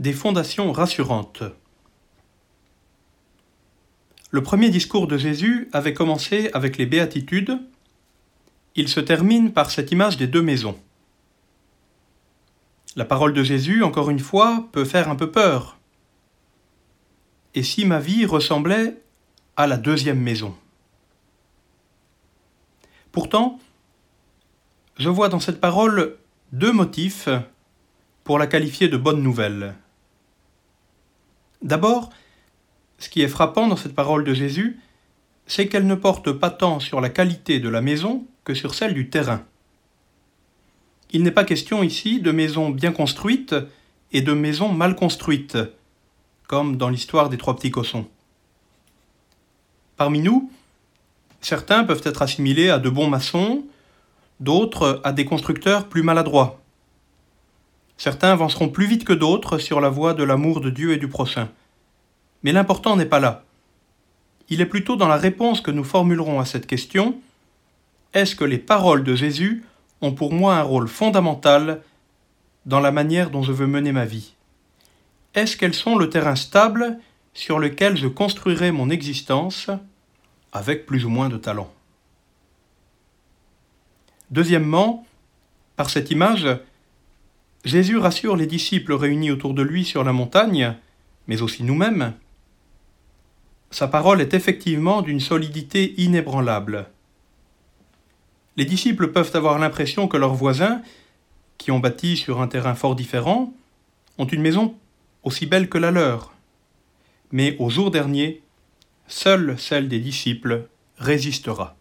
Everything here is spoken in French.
Des fondations rassurantes. Le premier discours de Jésus avait commencé avec les béatitudes. Il se termine par cette image des deux maisons. La parole de Jésus, encore une fois, peut faire un peu peur. Et si ma vie ressemblait à la deuxième maison? Pourtant, je vois dans cette parole deux motifs pour la qualifier de bonne nouvelle. D'abord, ce qui est frappant dans cette parole de Jésus, c'est qu'elle ne porte pas tant sur la qualité de la maison que sur celle du terrain. Il n'est pas question ici de maisons bien construites et de maisons mal construites, comme dans l'histoire des trois petits cossons. Parmi nous, certains peuvent être assimilés à de bons maçons, d'autres à des constructeurs plus maladroits. Certains avanceront plus vite que d'autres sur la voie de l'amour de Dieu et du prochain. Mais l'important n'est pas là. Il est plutôt dans la réponse que nous formulerons à cette question est-ce que les paroles de Jésus ont pour moi un rôle fondamental dans la manière dont je veux mener ma vie? Est-ce qu'elles sont le terrain stable sur lequel je construirai mon existence avec plus ou moins de talent? Deuxièmement, par cette image, Jésus rassure les disciples réunis autour de lui sur la montagne, mais aussi nous-mêmes. Sa parole est effectivement d'une solidité inébranlable. Les disciples peuvent avoir l'impression que leurs voisins, qui ont bâti sur un terrain fort différent, ont une maison aussi belle que la leur. Mais au jour dernier, seule celle des disciples résistera.